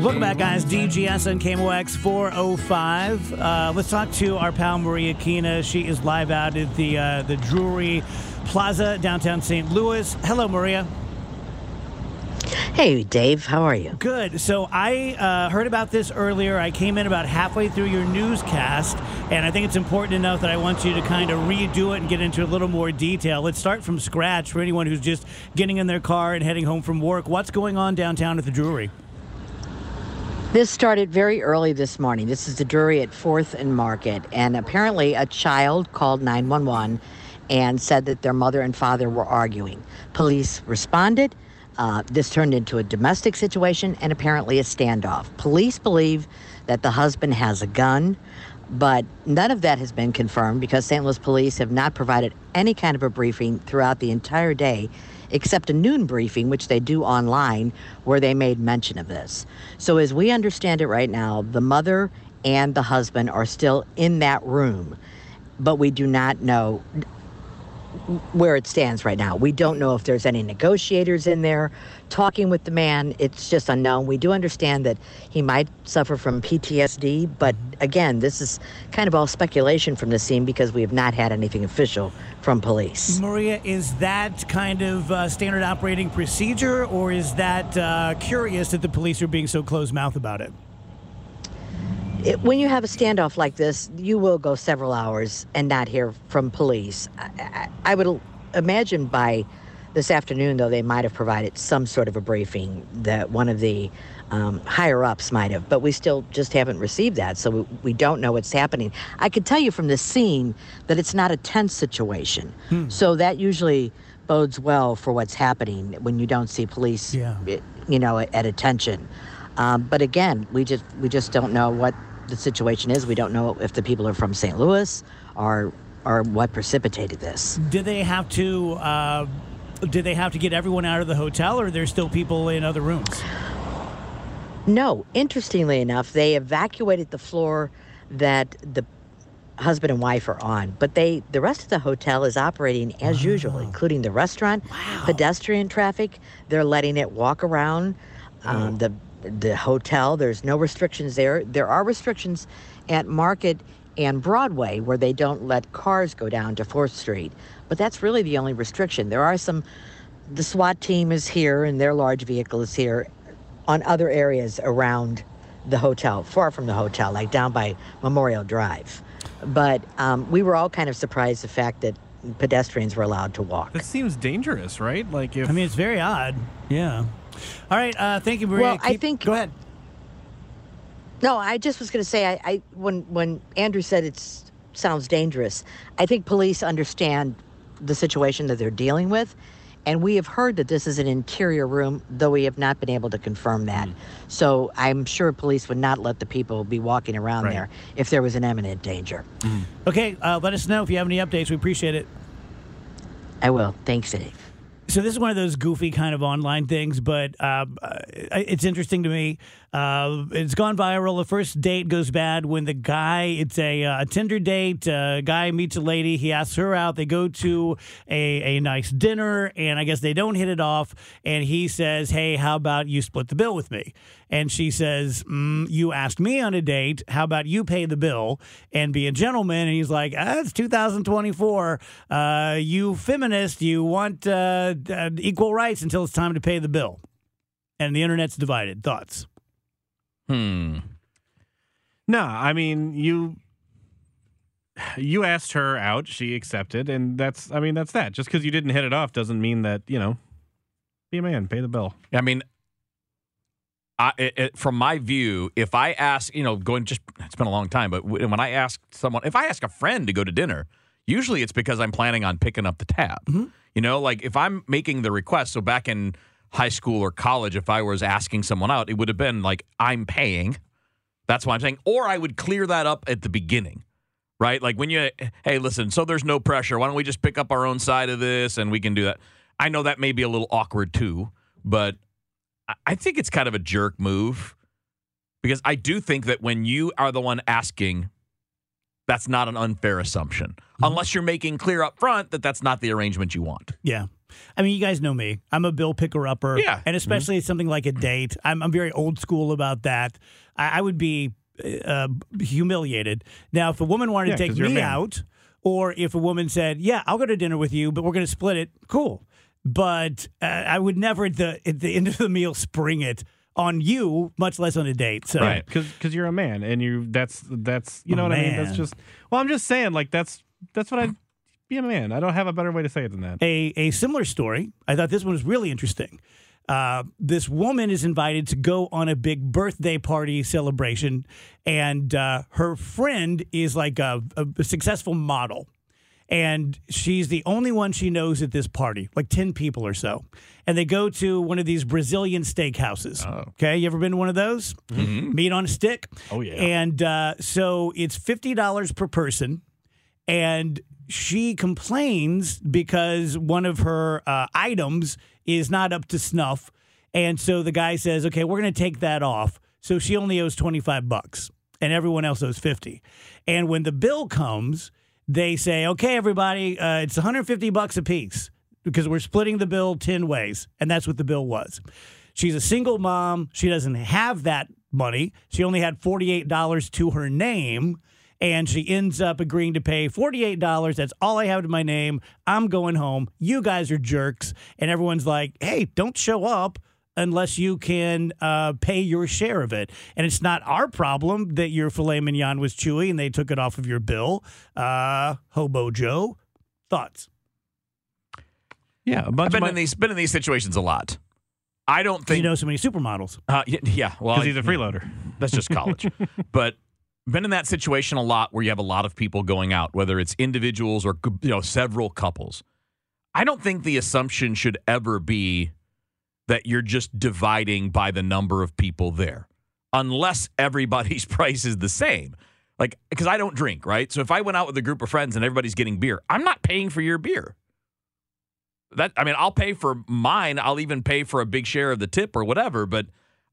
Welcome back, guys. DGS on KMOX 405. Uh, let's talk to our pal Maria Kina. She is live out at the uh, the Drury Plaza downtown St. Louis. Hello, Maria. Hey, Dave. How are you? Good. So I uh, heard about this earlier. I came in about halfway through your newscast, and I think it's important to note that I want you to kind of redo it and get into a little more detail. Let's start from scratch for anyone who's just getting in their car and heading home from work. What's going on downtown at the Drury? This started very early this morning. This is the Drury at 4th and Market, and apparently a child called 911 and said that their mother and father were arguing. Police responded. Uh, this turned into a domestic situation and apparently a standoff. Police believe that the husband has a gun, but none of that has been confirmed because St. Louis police have not provided any kind of a briefing throughout the entire day except a noon briefing, which they do online, where they made mention of this. So, as we understand it right now, the mother and the husband are still in that room, but we do not know where it stands right now. We don't know if there's any negotiators in there talking with the man. It's just unknown. We do understand that he might suffer from PTSD, but again, this is kind of all speculation from the scene because we have not had anything official from police. Maria, is that kind of uh, standard operating procedure, or is that uh, curious that the police are being so close mouthed about it? It, when you have a standoff like this, you will go several hours and not hear from police. I, I, I would imagine by this afternoon, though, they might have provided some sort of a briefing that one of the um, higher ups might have, but we still just haven't received that, so we, we, don't know what's happening. I could tell you from the scene that it's not a tense situation, hmm. so that usually bodes well for what's happening when you don't see police, yeah. you know, at, at attention. Um, but again, we just we just don't know what the situation is. We don't know if the people are from St. Louis or or what precipitated this. Did they have to? Uh, did they have to get everyone out of the hotel, or are there still people in other rooms? No. Interestingly enough, they evacuated the floor that the husband and wife are on, but they the rest of the hotel is operating as wow. usual, including the restaurant, wow. pedestrian traffic. They're letting it walk around. Um, the the hotel. There's no restrictions there. There are restrictions at Market and Broadway where they don't let cars go down to 4th Street. But that's really the only restriction. There are some, the SWAT team is here and their large vehicle is here on other areas around the hotel, far from the hotel, like down by Memorial Drive. But um, we were all kind of surprised the fact that pedestrians were allowed to walk. That seems dangerous, right? Like if I mean, it's very odd. Yeah. All right. Uh, thank you, Maria. Well, Keep, I think. Go ahead. No, I just was going to say, I, I when when Andrew said it sounds dangerous, I think police understand the situation that they're dealing with, and we have heard that this is an interior room, though we have not been able to confirm that. Mm. So I'm sure police would not let the people be walking around right. there if there was an imminent danger. Mm. Okay, uh, let us know if you have any updates. We appreciate it. I will. Thanks, Dave. So this is one of those goofy kind of online things, but uh, it's interesting to me. Uh, it's gone viral. The first date goes bad when the guy, it's a, uh, a Tinder date. A guy meets a lady. He asks her out. They go to a, a nice dinner, and I guess they don't hit it off. And he says, Hey, how about you split the bill with me? And she says, mm, You asked me on a date. How about you pay the bill and be a gentleman? And he's like, ah, It's 2024. Uh, you feminist, you want uh, uh, equal rights until it's time to pay the bill. and the internet's divided. Thoughts? Hmm. No, I mean you. You asked her out, she accepted, and that's. I mean, that's that. Just because you didn't hit it off doesn't mean that you know. Be a man, pay the bill. I mean, I, it, it- from my view, if I ask, you know, going just, it's been a long time, but when I ask someone, if I ask a friend to go to dinner, usually it's because I'm planning on picking up the tab. You know, like if I'm making the request, so back in high school or college, if I was asking someone out, it would have been like, I'm paying. That's what I'm saying. Or I would clear that up at the beginning, right? Like when you, hey, listen, so there's no pressure. Why don't we just pick up our own side of this and we can do that? I know that may be a little awkward too, but I- I think it's kind of a jerk move because I do think that when you are the one asking, that's not an unfair assumption, mm-hmm. unless you're making clear up front that that's not the arrangement you want. Yeah. I mean, you guys know me. I'm a bill picker upper. Yeah. And especially something like a date. I'm, I'm very old school about that. I, I would be uh, humiliated. Now, if a woman wanted Yeah, to take me out, or if a woman said, Yeah, I'll go to dinner with you, but we're going to split it, cool. But uh, I would never at the, at the end of the meal spring it on you, much less on a date. So, Right. because you're a man and you that's that's you know A what I mean. That's just well, I'm just saying like that's that's what I be a man. I don't have a better way to say it than that. a, a similar story. I thought this one was really interesting. Uh, this woman is invited to go on a big birthday party celebration, and uh, her friend is like a, a successful model. And she's the only one she knows at this party, like 10 people or so. And they go to one of these Brazilian steakhouses. Okay. You ever been to one of those? Meat on a stick? Oh, yeah. And uh, so it's $50 per person and she complains because one of her uh, items is not up to snuff. And so the guy says okay we're going to take that off. So she only owes 25 bucks and everyone else owes 50 and when the bill comes they say okay everybody uh, it's 150 bucks a piece because we're splitting the bill 10 ways. And that's what the bill was. She's a single mom. She doesn't have that money. She only had $48 to her name and she ends up agreeing to pay $48. That's all I have to my name. I'm going home. You guys are jerks. And everyone's like, hey, don't show up unless you can uh, pay your share of it. And it's not our problem that your filet mignon was chewy and they took it off of your bill. Uh, Hobo Joe, thoughts? Yeah, a I've bunch been of in these been in these situations a lot. I don't think You know so many supermodels. uh, y- yeah, well, because he's a freeloader. That's just college. but been in that situation a lot where you have a lot of people going out, whether it's individuals or you know several couples. I don't think the assumption should ever be that you're just dividing by the number of people there, unless everybody's price is the same. Like, because I don't drink, right? So if I went out with a group of friends and everybody's getting beer, I'm not paying for your beer. That I mean, I'll pay for mine. I'll even pay for a big share of the tip or whatever. But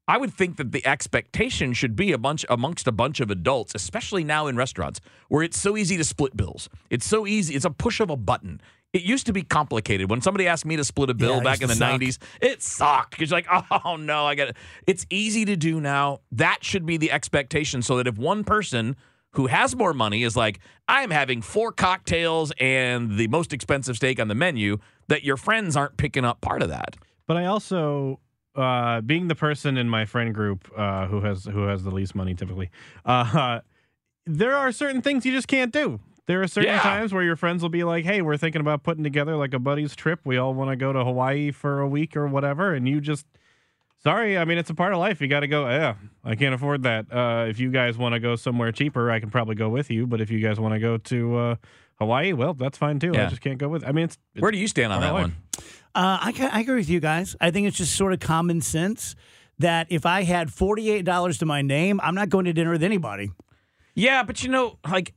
I would think that the expectation should be a bunch amongst a bunch of adults, especially now in restaurants, where it's so easy to split bills. It's so easy. It's a push of a button. It used to be complicated. When somebody asked me to split a bill Yeah, back in the suck. '90s, it sucked because you're like, oh no, I got it. It's easy to do now. That should be the expectation, so that if one person who has more money is like, I'm having four cocktails and the most expensive steak on the menu, that your friends aren't picking up part of that. But I also, uh, being the person in my friend group uh, who has who has the least money typically, uh, there are certain things you just can't do. There are certain Yeah. times where your friends will be like, "Hey, we're thinking about putting together like a buddies trip. We all want to go to Hawaii for a week or whatever," and you just Sorry, I mean it's a part of life. You got to go. Yeah, I can't afford that. Uh, if you guys want to go somewhere cheaper, I can probably go with you. But if you guys want to go to uh, Hawaii, well, that's fine too. I just can't go with. I mean, it's, it's Where do you stand on that one? Uh, I, I agree with you guys. I think it's just sort of common sense that if I had $48 to my name, I'm not going to dinner with anybody. Yeah, but you know, like,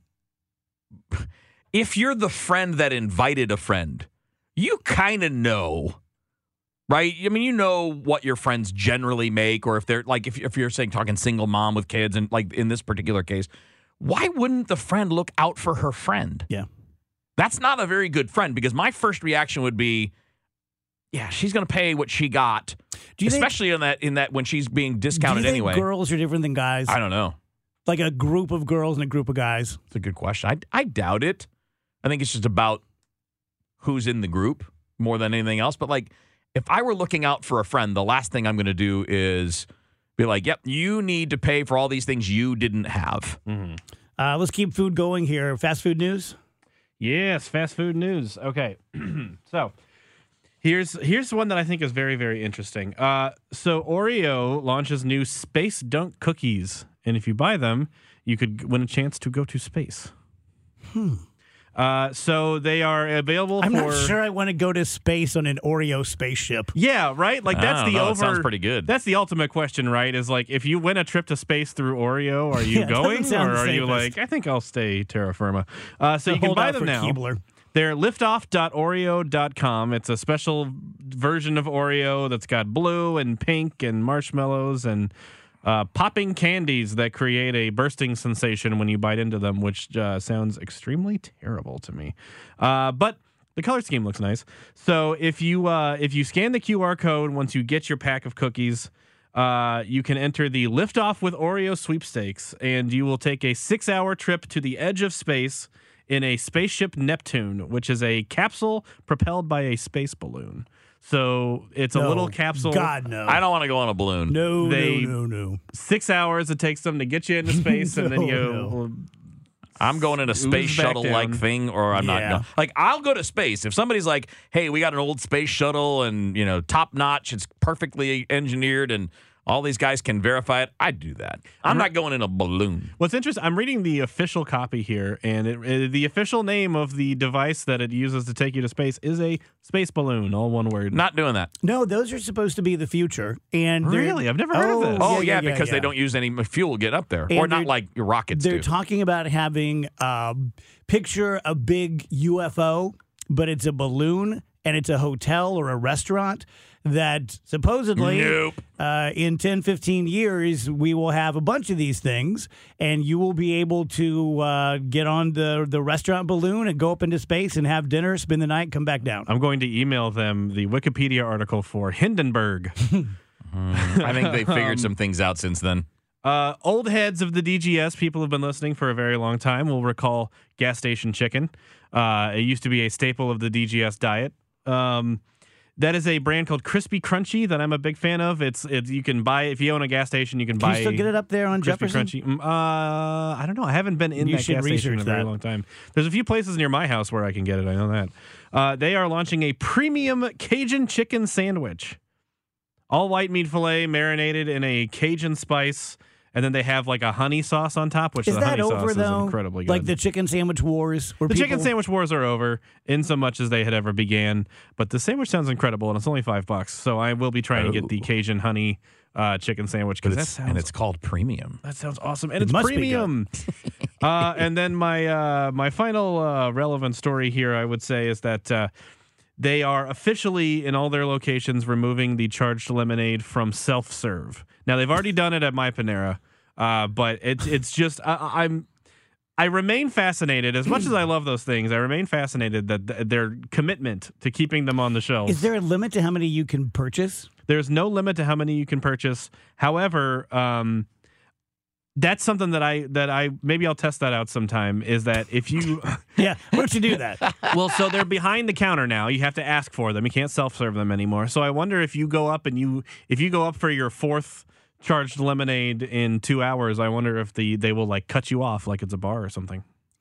if you're the friend that invited a friend, you kind of know, right? I mean, you know what your friends generally make, or if they're like, if, if you're saying talking single mom with kids, and like in this particular case, why wouldn't the friend look out for her friend? Yeah. That's not a very good friend because my first reaction would be, yeah, she's going to pay what she got, Do you think- especially in that in that when she's being discounted Do you think anyway. girls are different than guys? I don't know. like a group of girls and a group of guys. It's a good question. I, I doubt it. I think it's just about who's in the group more than anything else. But like if I were looking out for a friend, the last thing I'm going to do is be like, "Yep, you need to pay for all these things you didn't have." Uh, let's keep food going here. Fast food news. Yes, fast food news. Okay, so here's here's one that I think is very very interesting. Uh, so Oreo launches new space dunk cookies, and if you buy them, you could win a chance to go to space. Hmm. Uh, so they are available I'm for. not sure I want to go to space on an Oreo spaceship. Yeah, right. Like I that's don't the know, it over. sounds pretty good. That's the ultimate question, right? Is like if you win a trip to space through Oreo, are you Yeah, going, or the are you like, I think I'll stay terra firma? Uh, so you can buy them now. Keebler. They're liftoff.oreo.com. It's a special version of Oreo that's got blue and pink and marshmallows and uh, popping candies that create a bursting sensation when you bite into them, which uh, sounds extremely terrible to me. Uh, but the color scheme looks nice. So if you uh, if you scan the QR code once you get your pack of cookies, uh, you can enter the liftoff with Oreo sweepstakes, and you will take a six-hour trip to the edge of space in a spaceship Neptune, which is a capsule propelled by a space balloon. So it's a little capsule. God no. I don't want to go on a balloon. No, They- no, no, no. Six hours it takes them to get you into space, and then you. no. I'm going in a space shuttle like thing, or I'm not Yeah. going. Like I'll go to space if somebody's like, "Hey, we got an old space shuttle, and you know, top notch. It's perfectly engineered, and all these guys can verify it." I'd do that. I'm not going in a balloon. What's interesting, I'm reading the official copy here, and it, uh, the official name of the device that it uses to take you to space is a space balloon, all one word. Not doing that. No, those are supposed to be the future. And they're- Really? I've never heard of this. Oh yeah, because yeah. they don't use any fuel to get up there, And or not they're- like your rockets They're do. talking about having um, picture a big UFO, but it's a balloon and it's a hotel or a restaurant that supposedly Nope. uh, in 10, 15 years, we will have a bunch of these things and you will be able to uh, get on the, the restaurant balloon and go up into space and have dinner, spend the night, come back down. I'm going to email them the Wikipedia article for Hindenburg. I think they figured some things out since then. Uh, old heads of the DGS, people have been listening for a very long time, will recall gas station chicken. Uh, it used to be a staple of the DGS diet. Um, that is a brand called Krispy Krunchy that I'm a big fan of. It's it's you can buy if you own a gas station, you can buy. Can buy. you still get it up there on Krispy Jefferson? Krunchy. Mm, Uh, I don't know. I haven't been in You that gas station in a very that. long time. There's a few places near my house where I can get it. I know that. Uh, they are launching a premium Cajun chicken sandwich, all white meat fillet marinated in a Cajun spice, and then they have like a honey sauce on top, which Is the that honey over sauce though? is incredibly good. Like the chicken sandwich wars, where The chicken sandwich wars are over in so much as they had ever began, but the sandwich sounds incredible and it's only five bucks. So I will be trying to get the Oh. Cajun honey uh, chicken sandwich because that it's, sounds and it's called premium. that sounds awesome, and It it's must be premium. uh, and then my uh, my final uh, relevant story here, I would say, is that uh, they are officially in all their locations removing the charged lemonade from self serve. Now they've already done it at my Panera, uh, but it's it's just I, I'm. I remain fascinated as much as I love those things. I remain fascinated that th- their commitment to keeping them on the shelves. Is there a limit to how many you can purchase? There's no limit to how many you can purchase. However, um, that's something that I that I maybe I'll test that out sometime. Is that if you Yeah, why don't you do that? well, so they're behind the counter now. You have to ask for them. You can't self serve them anymore. So I wonder if you go up and you if you go up for your fourth charged lemonade in two hours, I wonder if the they will like cut you off like it's a bar or something.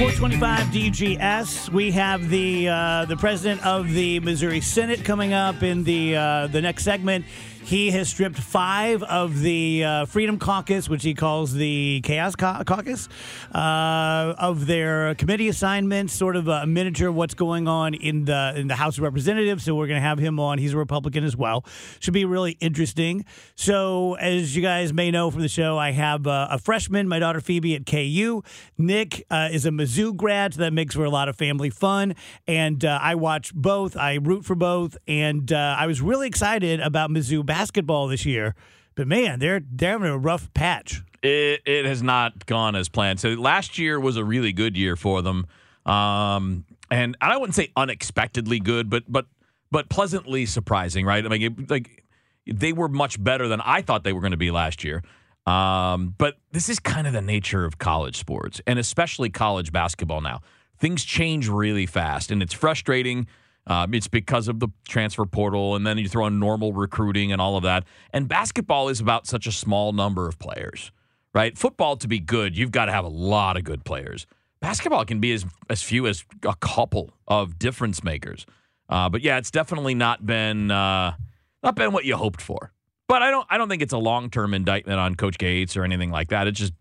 425 DGS. We have the uh, the president of the Missouri Senate coming up in the uh, the next segment. He has stripped five of the uh, Freedom Caucus, which he calls the Chaos Cau- Caucus, uh, of their committee assignments. Sort of a miniature of what's going on in the in the House of Representatives. So we're going to have him on. He's a Republican as well. Should be really interesting. So as you guys may know from the show, I have uh, a freshman, my daughter Phoebe at KU. Nick uh, is a Mizzou grad, so that makes for a lot of family fun. And uh, I watch both. I root for both, and uh, I was really excited about Mizzou basketball this year. But man, they're they're having a rough patch. It, it has not gone as planned. So last year was a really good year for them, um, and I wouldn't say unexpectedly good, but but but pleasantly surprising, right? I mean, it, like they were much better than I thought they were going to be last year. Um, but this is kind of the nature of college sports, and especially college basketball now. Things change really fast, and it's frustrating. Um, it's because of the transfer portal, and then you throw in normal recruiting and all of that. And basketball is about such a small number of players, right? Football, to be good, you've got to have a lot of good players. Basketball can be as, as few as a couple of difference makers. Uh, but yeah, it's definitely not been uh, not been what you hoped for. But I don't I don't think it's a long term indictment on Coach Gates or anything like that. It just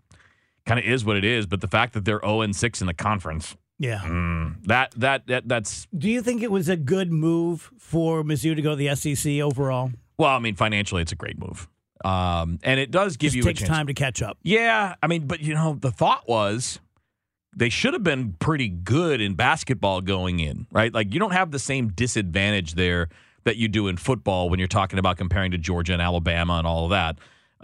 kind of is what it is. But the fact that they're 0 and 6 in the conference, Yeah. mm, that, that that that's Do you think it was a good move for Mizzou to go to the SEC overall? well, I mean, financially, it's a great move, um, and it does give Just you takes a chance. time to catch up. Yeah, I mean, but you know, the thought was they should have been pretty good in basketball going in, right? Like you don't have the same disadvantage there that you do in football when you're talking about comparing to Georgia and Alabama and all of that.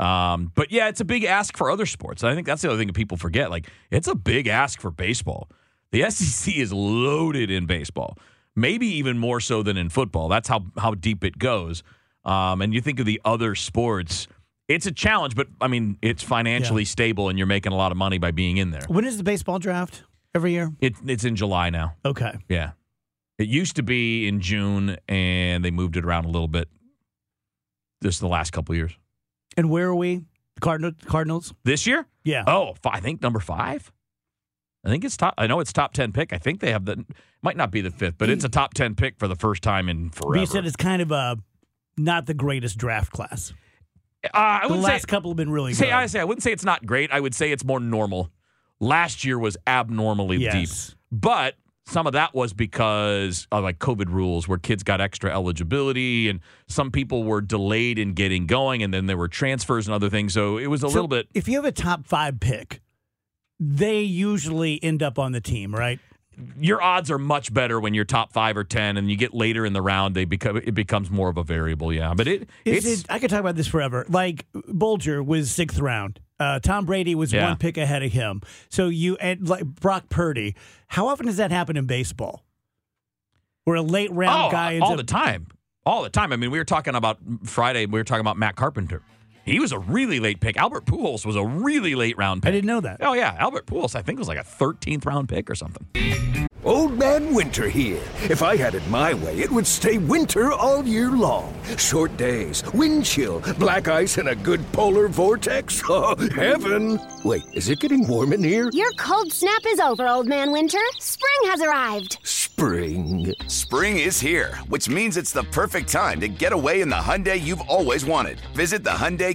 Um, but yeah, it's a big ask for other sports. I think that's the other thing that people forget. Like it's a big ask for baseball. The SEC is loaded in baseball, maybe even more so than in football. That's how how deep it goes. Um, and you think of the other sports, it's a challenge, but I mean, it's financially stable, and you're making a lot of money by being in there. When is the baseball draft every year? It, it's in July now. Okay. Yeah, it used to be in June, and they moved it around a little bit. Just the last couple of years. And where are we? Cardinal, Cardinals? This year? Yeah. Oh, I think number five. I think it's top. I know it's top ten pick. I think they have the might not be the fifth, but it's a top ten pick for the first time in But forever. you said it's kind of a not the greatest draft class. uh, I The would last say, couple have been really say good. I say I wouldn't say it's not great. I would say it's more normal. Last year was abnormally Yes. deep, but some of that was because of like COVID rules where kids got extra eligibility and some people were delayed in getting going and then there were transfers and other things. So it was a So little bit If you have a top five pick, they usually end up on the team, right? your odds are much better when you're top five or ten, and you get later in the round, they become it becomes more of a variable. Yeah, but it Is it's it, I could talk about this forever. Like Bulger was sixth round. Uh, Tom Brady was Yeah. one pick ahead of him. So you and like Brock Purdy. How often does that happen in baseball? Where a late round oh, guy all up, the time, all the time. I mean, we were talking about Friday. We were talking about Matt Carpenter. He was a really late pick. Albert Pujols was a really late round pick. I didn't know that. Oh yeah, Albert Pujols I think was like a 13th round pick or something. Old Man Winter here. If I had it my way, it would stay winter all year long. Short days, wind chill, black ice, and a good polar vortex. Oh, heaven! Wait, is it getting warm in here? Your cold snap is over, Old Man Winter. Spring has arrived. Spring. Spring is here, which means it's the perfect time to get away in the Hyundai you've always wanted. Visit the Hyundai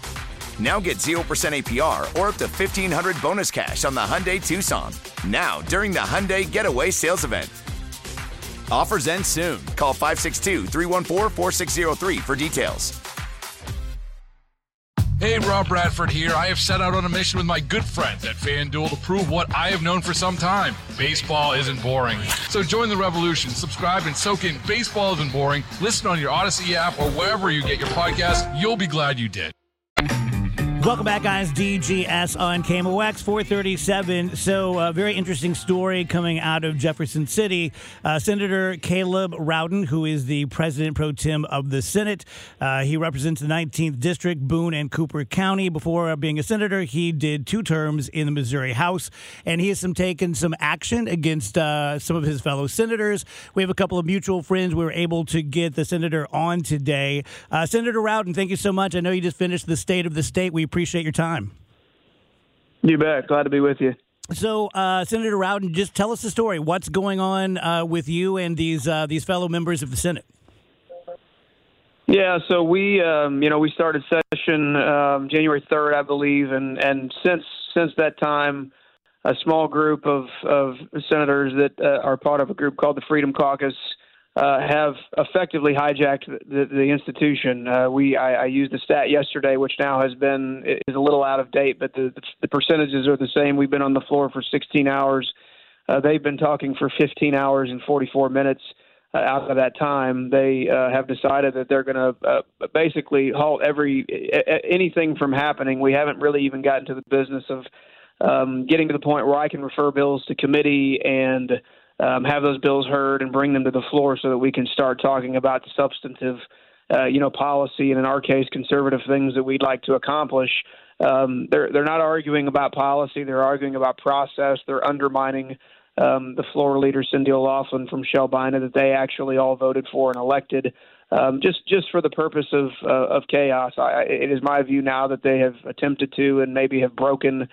Now get 0% APR or up to 1500 bonus cash on the Hyundai Tucson. Now, during the Hyundai Getaway Sales Event. Offers end soon. Call 562 314 4603 for details. Hey, Rob Bradford here. I have set out on a mission with my good friends at FanDuel to prove what I have known for some time baseball isn't boring. So join the revolution, subscribe, and soak in Baseball Isn't Boring. Listen on your Odyssey app or wherever you get your podcast. You'll be glad you did. Welcome back, guys. DGS on KMOX 437. So, a uh, very interesting story coming out of Jefferson City. Uh, Senator Caleb Rowden, who is the president pro tem of the Senate, uh, he represents the 19th District, Boone and Cooper County. Before being a senator, he did two terms in the Missouri House, and he has some taken some action against uh, some of his fellow senators. We have a couple of mutual friends. We were able to get the senator on today. Uh, senator Rowden, thank you so much. I know you just finished the State of the State. We appreciate your time. You bet. Glad to be with you. So, uh, Senator Rowden, just tell us the story. What's going on uh, with you and these uh, these fellow members of the Senate? Yeah, so we, um, you know, we started session um, January third, I believe, and and since since that time, a small group of of senators that uh, are part of a group called the Freedom Caucus uh, have effectively hijacked the, the institution. Uh, we I, I, used the stat yesterday, which now has been is a little out of date, but the, the percentages are the same. We've been on the floor for 16 hours. Uh, they've been talking for 15 hours and 44 minutes. Uh, out of that time, they uh, have decided that they're going to uh, basically halt every anything from happening. We haven't really even gotten to the business of um, getting to the point where I can refer bills to committee and um, have those bills heard and bring them to the floor so that we can start talking about the substantive, uh, you know, policy and in our case, conservative things that we'd like to accomplish. Um, they're they're not arguing about policy; they're arguing about process. They're undermining um, the floor leader Cindy O'Laughlin from Shelbina that they actually all voted for and elected. Um, just just for the purpose of uh, of chaos. I, it is my view now that they have attempted to and maybe have broken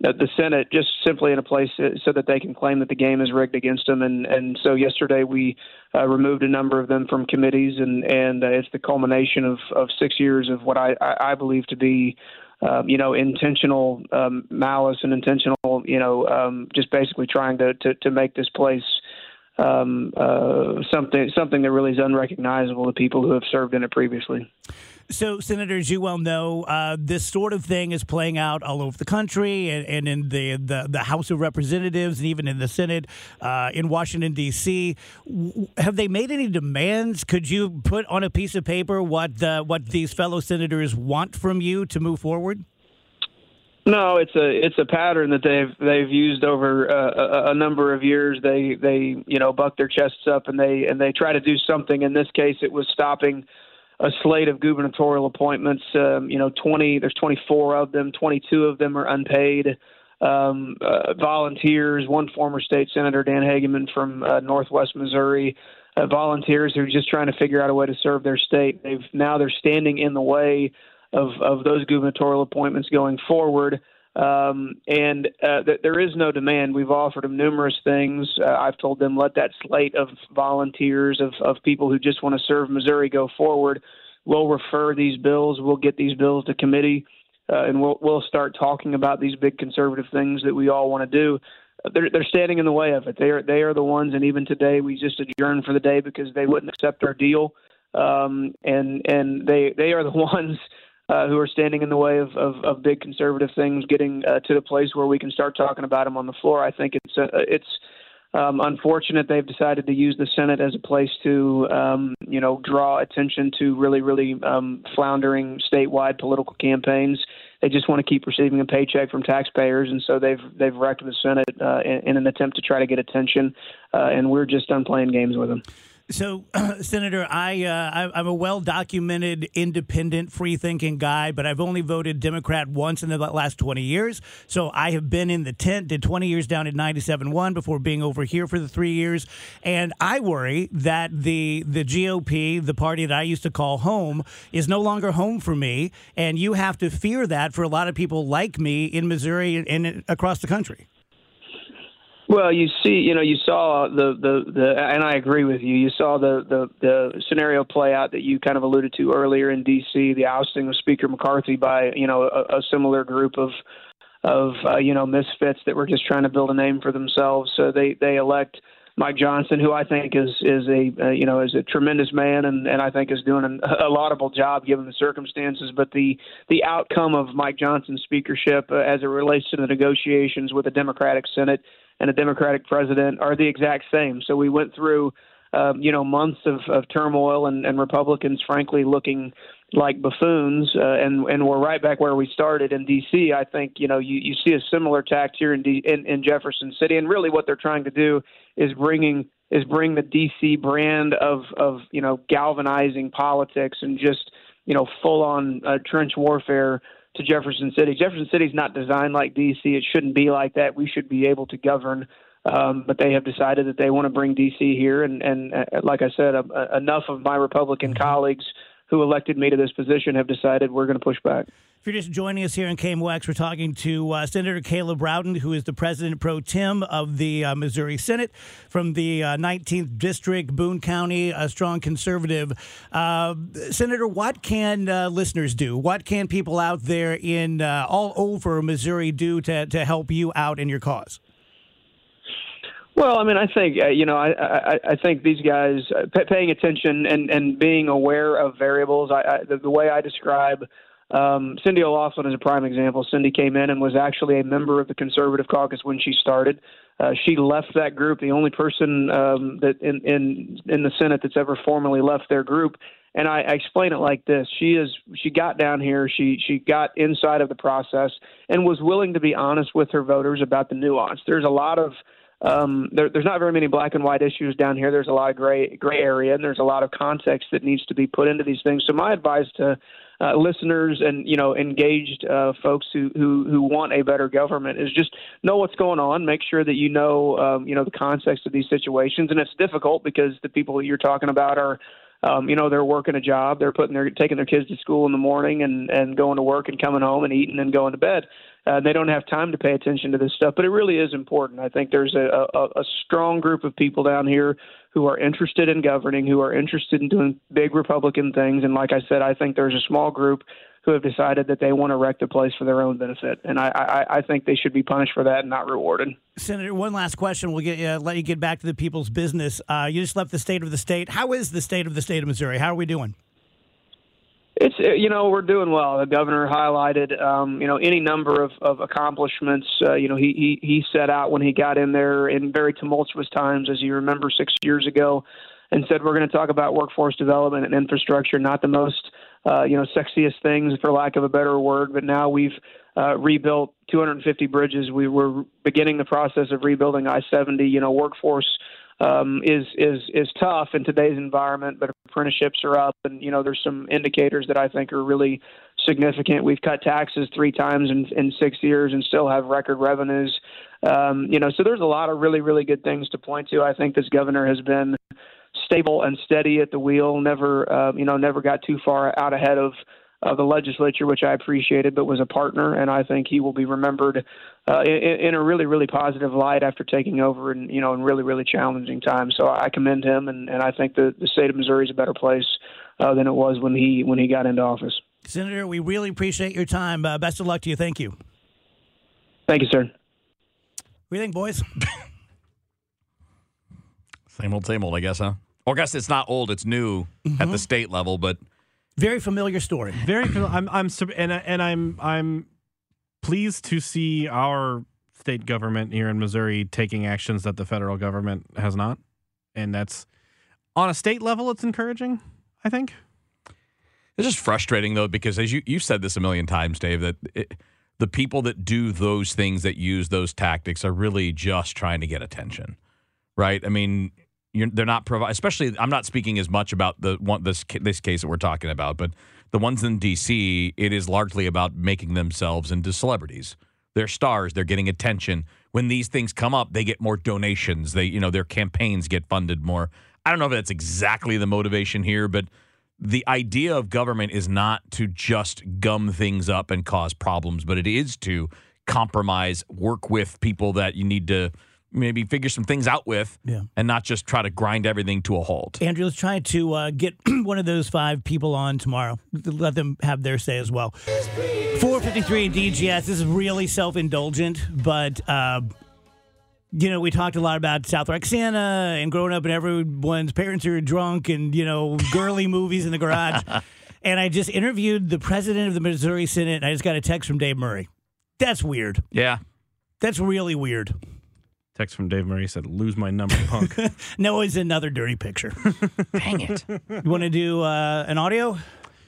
the Senate just simply in a place so that they can claim that the game is rigged against them. And and so yesterday we uh, removed a number of them from committees, and and uh, it's the culmination of of six years of what I I believe to be. Um, you know, intentional um, malice and intentional, you know, um, just basically trying to, to, to make this place um, uh, something something that really is unrecognizable to people who have served in it previously. So, senators, you well know uh, this sort of thing is playing out all over the country and, and in the, the, the, House of Representatives and even in the Senate uh, in Washington, D.C. Have they made any demands? Could you put on a piece of paper what, the, what these fellow senators want from you to move forward? No, it's a it's a pattern that they've they've used over uh, a, a number of years. They they you know buck their chests up and they and they try to do something. In this case, it was stopping a slate of gubernatorial appointments. Um, you know, 20, there's 24 of them, 22 of them are unpaid. Um, uh, volunteers, one former state senator, Dan Hegeman from uh, Northwest Missouri, uh, volunteers who are just trying to figure out a way to serve their state. They've now they're standing in the way of of those gubernatorial appointments going forward. Um, and uh, th- there is no demand. We've offered them numerous things. Uh, I've told them let that slate of volunteers, of, of people who just want to serve Missouri, go forward. We'll refer these bills. We'll get these bills to committee, uh, and we'll we'll start talking about these big conservative things that we all want to do. They're they're standing in the way of it. They are they are the ones, and even today we just adjourned for the day because they wouldn't accept our deal. Um, and and they they are the ones uh, who are standing in the way of, of, of big conservative things getting uh, to the place where we can start talking about them on the floor. I think it's uh, it's um, unfortunate they've decided to use the Senate as a place to, um, you know, draw attention to really, really um, floundering statewide political campaigns. They just want to keep receiving a paycheck from taxpayers, and so they've they've wrecked the Senate uh, in, in, an attempt to try to get attention. Uh, and we're just done playing games with them. So, Senator, I, uh, I am a well documented, independent, free thinking guy, but I've only voted Democrat once in the last 20 years. So I have been in the tent, did 20 years down at 97.1 before being over here for the three years, and I worry that the the GOP, the party that I used to call home, is no longer home for me, and you have to fear that for a lot of people like me in Missouri and, and across the country. Well, you see, you know, you saw the, the, the, and I agree with you. You saw the, the, the scenario play out that you kind of alluded to earlier in D.C. The ousting of Speaker McCarthy by, you know, a, a similar group of, of, uh, you know, misfits that were just trying to build a name for themselves. So they, they elect Mike Johnson, who I think is is a uh, you know is a tremendous man and and I think is doing an, a laudable job given the circumstances. But the the outcome of Mike Johnson's speakership uh, as it relates to the negotiations with the Democratic Senate and a Democratic president are the exact same. So we went through, um, you know, months of, of turmoil and, and Republicans, frankly, looking like buffoons, uh, and and we're right back where we started in D.C. I think you know you, you see a similar tact here in, D, in in Jefferson City, and really what they're trying to do is bringing is bring the D.C. brand of of you know galvanizing politics and just you know full on uh, trench warfare to Jefferson City. Jefferson City is not designed like D.C. It shouldn't be like that. We should be able to govern. Um, but they have decided that they want to bring D.C. here, and, and uh, like I said, uh, enough of my Republican colleagues who elected me to this position have decided we're going to push back. If you're just joining us here in KMOX, we're talking to uh, Senator Caleb Rowden, who is the president pro tem of the uh, Missouri Senate from the uh, 19th District, Boone County, a strong conservative. Uh, Senator, what can uh, listeners do? What can people out there in uh, all over Missouri do to, to help you out in your cause? Well, I mean, I think uh, you know, I, I I think these guys uh, p- paying attention and and being aware of variables. I, I the, the way I describe um, Cindy O'Laughlin is a prime example. Cindy came in and was actually a member of the conservative caucus when she started. Uh, she left that group, the only person um, that in, in in the Senate that's ever formally left their group. And I, I explain it like this: she is she got down here, she she got inside of the process, and was willing to be honest with her voters about the nuance. There's a lot of um, there, there's not very many black and white issues down here. There's a lot of gray gray area, and there's a lot of context that needs to be put into these things. So my advice to uh, listeners and you know engaged uh, folks who, who who want a better government is just know what's going on. Make sure that you know um, you know the context of these situations, and it's difficult because the people that you're talking about are um, you know, they're working a job, they're putting their taking their kids to school in the morning and and going to work and coming home and eating and going to bed. Uh, they don't have time to pay attention to this stuff, but it really is important. I think there's a, a, a strong group of people down here who are interested in governing, who are interested in doing big Republican things, and like I said, I think there's a small group who have decided that they want to wreck the place for their own benefit, and I, I, I think they should be punished for that and not rewarded. Senator, one last question. We'll get uh, let you get back to the people's business. Uh, you just left the state of the state. How is the state of the state of Missouri? How are we doing? It's uh, you know we're doing well. The governor highlighted um, you know any number of, of accomplishments. Uh, you know he, he he set out when he got in there in very tumultuous times, as you remember six years ago, and said we're going to talk about workforce development and infrastructure, not the most uh, you know, sexiest things, for lack of a better word. But now we've uh, rebuilt 250 bridges. We were beginning the process of rebuilding I-70. You know, workforce um, is is is tough in today's environment, but apprenticeships are up, and you know, there's some indicators that I think are really significant. We've cut taxes three times in, in six years and still have record revenues. Um, you know, so there's a lot of really, really good things to point to. I think this governor has been stable and steady at the wheel. Never, uh, you know, never got too far out ahead of of the legislature, which I appreciated, but was a partner, and I think he will be remembered uh, in, in, a really, really positive light after taking over, in you know, in really, really challenging times. So I commend him, and, and I think the, the state of Missouri is a better place uh, than it was when he when he got into office. Senator, we really appreciate your time. Uh, best of luck to you. Thank you. Thank you, sir. What do you think, boys? same old, same old, I guess, huh? Well, I guess it's not old; it's new mm-hmm. at the mm-hmm. state level, but very familiar story. Very, I'm, I'm, and and I'm, I'm pleased to see our state government here in Missouri taking actions that the federal government has not, and that's on a state level. It's encouraging. I think. It's just frustrating though because as you you've said this a million times, Dave, that it, the people that do those things that use those tactics are really just trying to get attention, right? I mean, they're not provide. Especially, I'm not speaking as much about the one this this case that we're talking about, but the ones in D.C. It is largely about making themselves into celebrities. They're stars. They're getting attention. When these things come up, they get more donations. They, you know, their campaigns get funded more. I don't know if that's exactly the motivation here, but the idea of government is not to just gum things up and cause problems, but it is to compromise, work with people that you need to maybe figure some things out with yeah. and not just try to grind everything to a halt. Andrew, let's try to uh, get one of those five people on tomorrow. Let them have their say as well. 453 at DGS. This is really self indulgent, but. Uh, you know, we talked a lot about South Roxana and growing up and everyone's parents are drunk and, you know, girly movies in the garage. and I just interviewed the president of the Missouri Senate, and I just got a text from Dave Murray. That's weird. Yeah. That's really weird. Text from Dave Murray said, "Lose my number, punk." no, it's another dirty picture. Dang it! You want to do uh, an audio?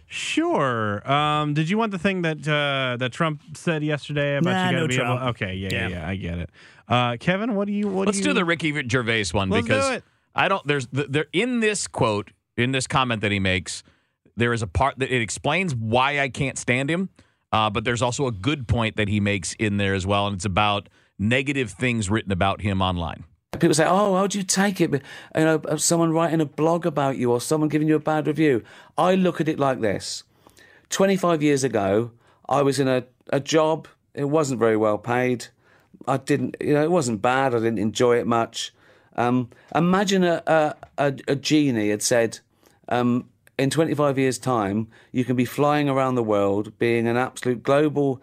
Sure. Um, did you want the thing that uh, that Trump said yesterday about nah, you got to no be Trump. able? Okay, yeah, yeah, yeah, I get it. Uh, Kevin, what do you? What Let's do, do the Ricky Gervais one Let's because do it. I don't. There's there in this quote in this comment that he makes. There is a part that it explains why I can't stand him, uh, but there's also a good point that he makes in there as well, and it's about negative things written about him online. People say, "Oh, how do you take it?" You know, someone writing a blog about you or someone giving you a bad review. I look at it like this: twenty-five years ago, I was in a, a job. It wasn't very well paid. I didn't, you know, it wasn't bad. I didn't enjoy it much. Um, imagine a, a, a, a genie had said, um, "In twenty-five years' time, you can be flying around the world, being an absolute global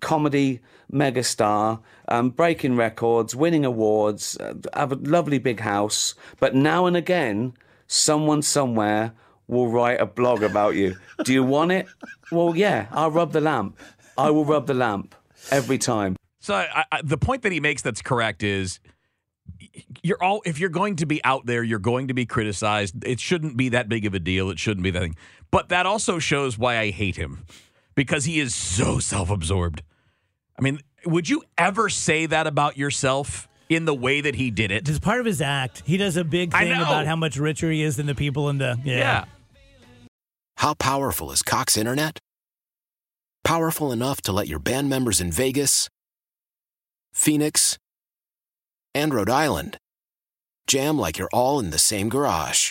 comedy megastar, um, breaking records, winning awards, uh, have a lovely big house. But now and again, someone somewhere will write a blog about you. Do you want it? Well, yeah, I'll rub the lamp. I will rub the lamp every time. So I, I, the point that he makes that's correct is you're all if you're going to be out there, you're going to be criticized. It shouldn't be that big of a deal. It shouldn't be that thing. But that also shows why I hate him because he is so self-absorbed. I mean, would you ever say that about yourself in the way that he did it? It's part of his act. He does a big thing about how much richer he is than the people in the yeah. Yeah. How powerful is Cox Internet? Powerful enough to let your band members in Vegas, Phoenix, and Rhode Island jam like you're all in the same garage.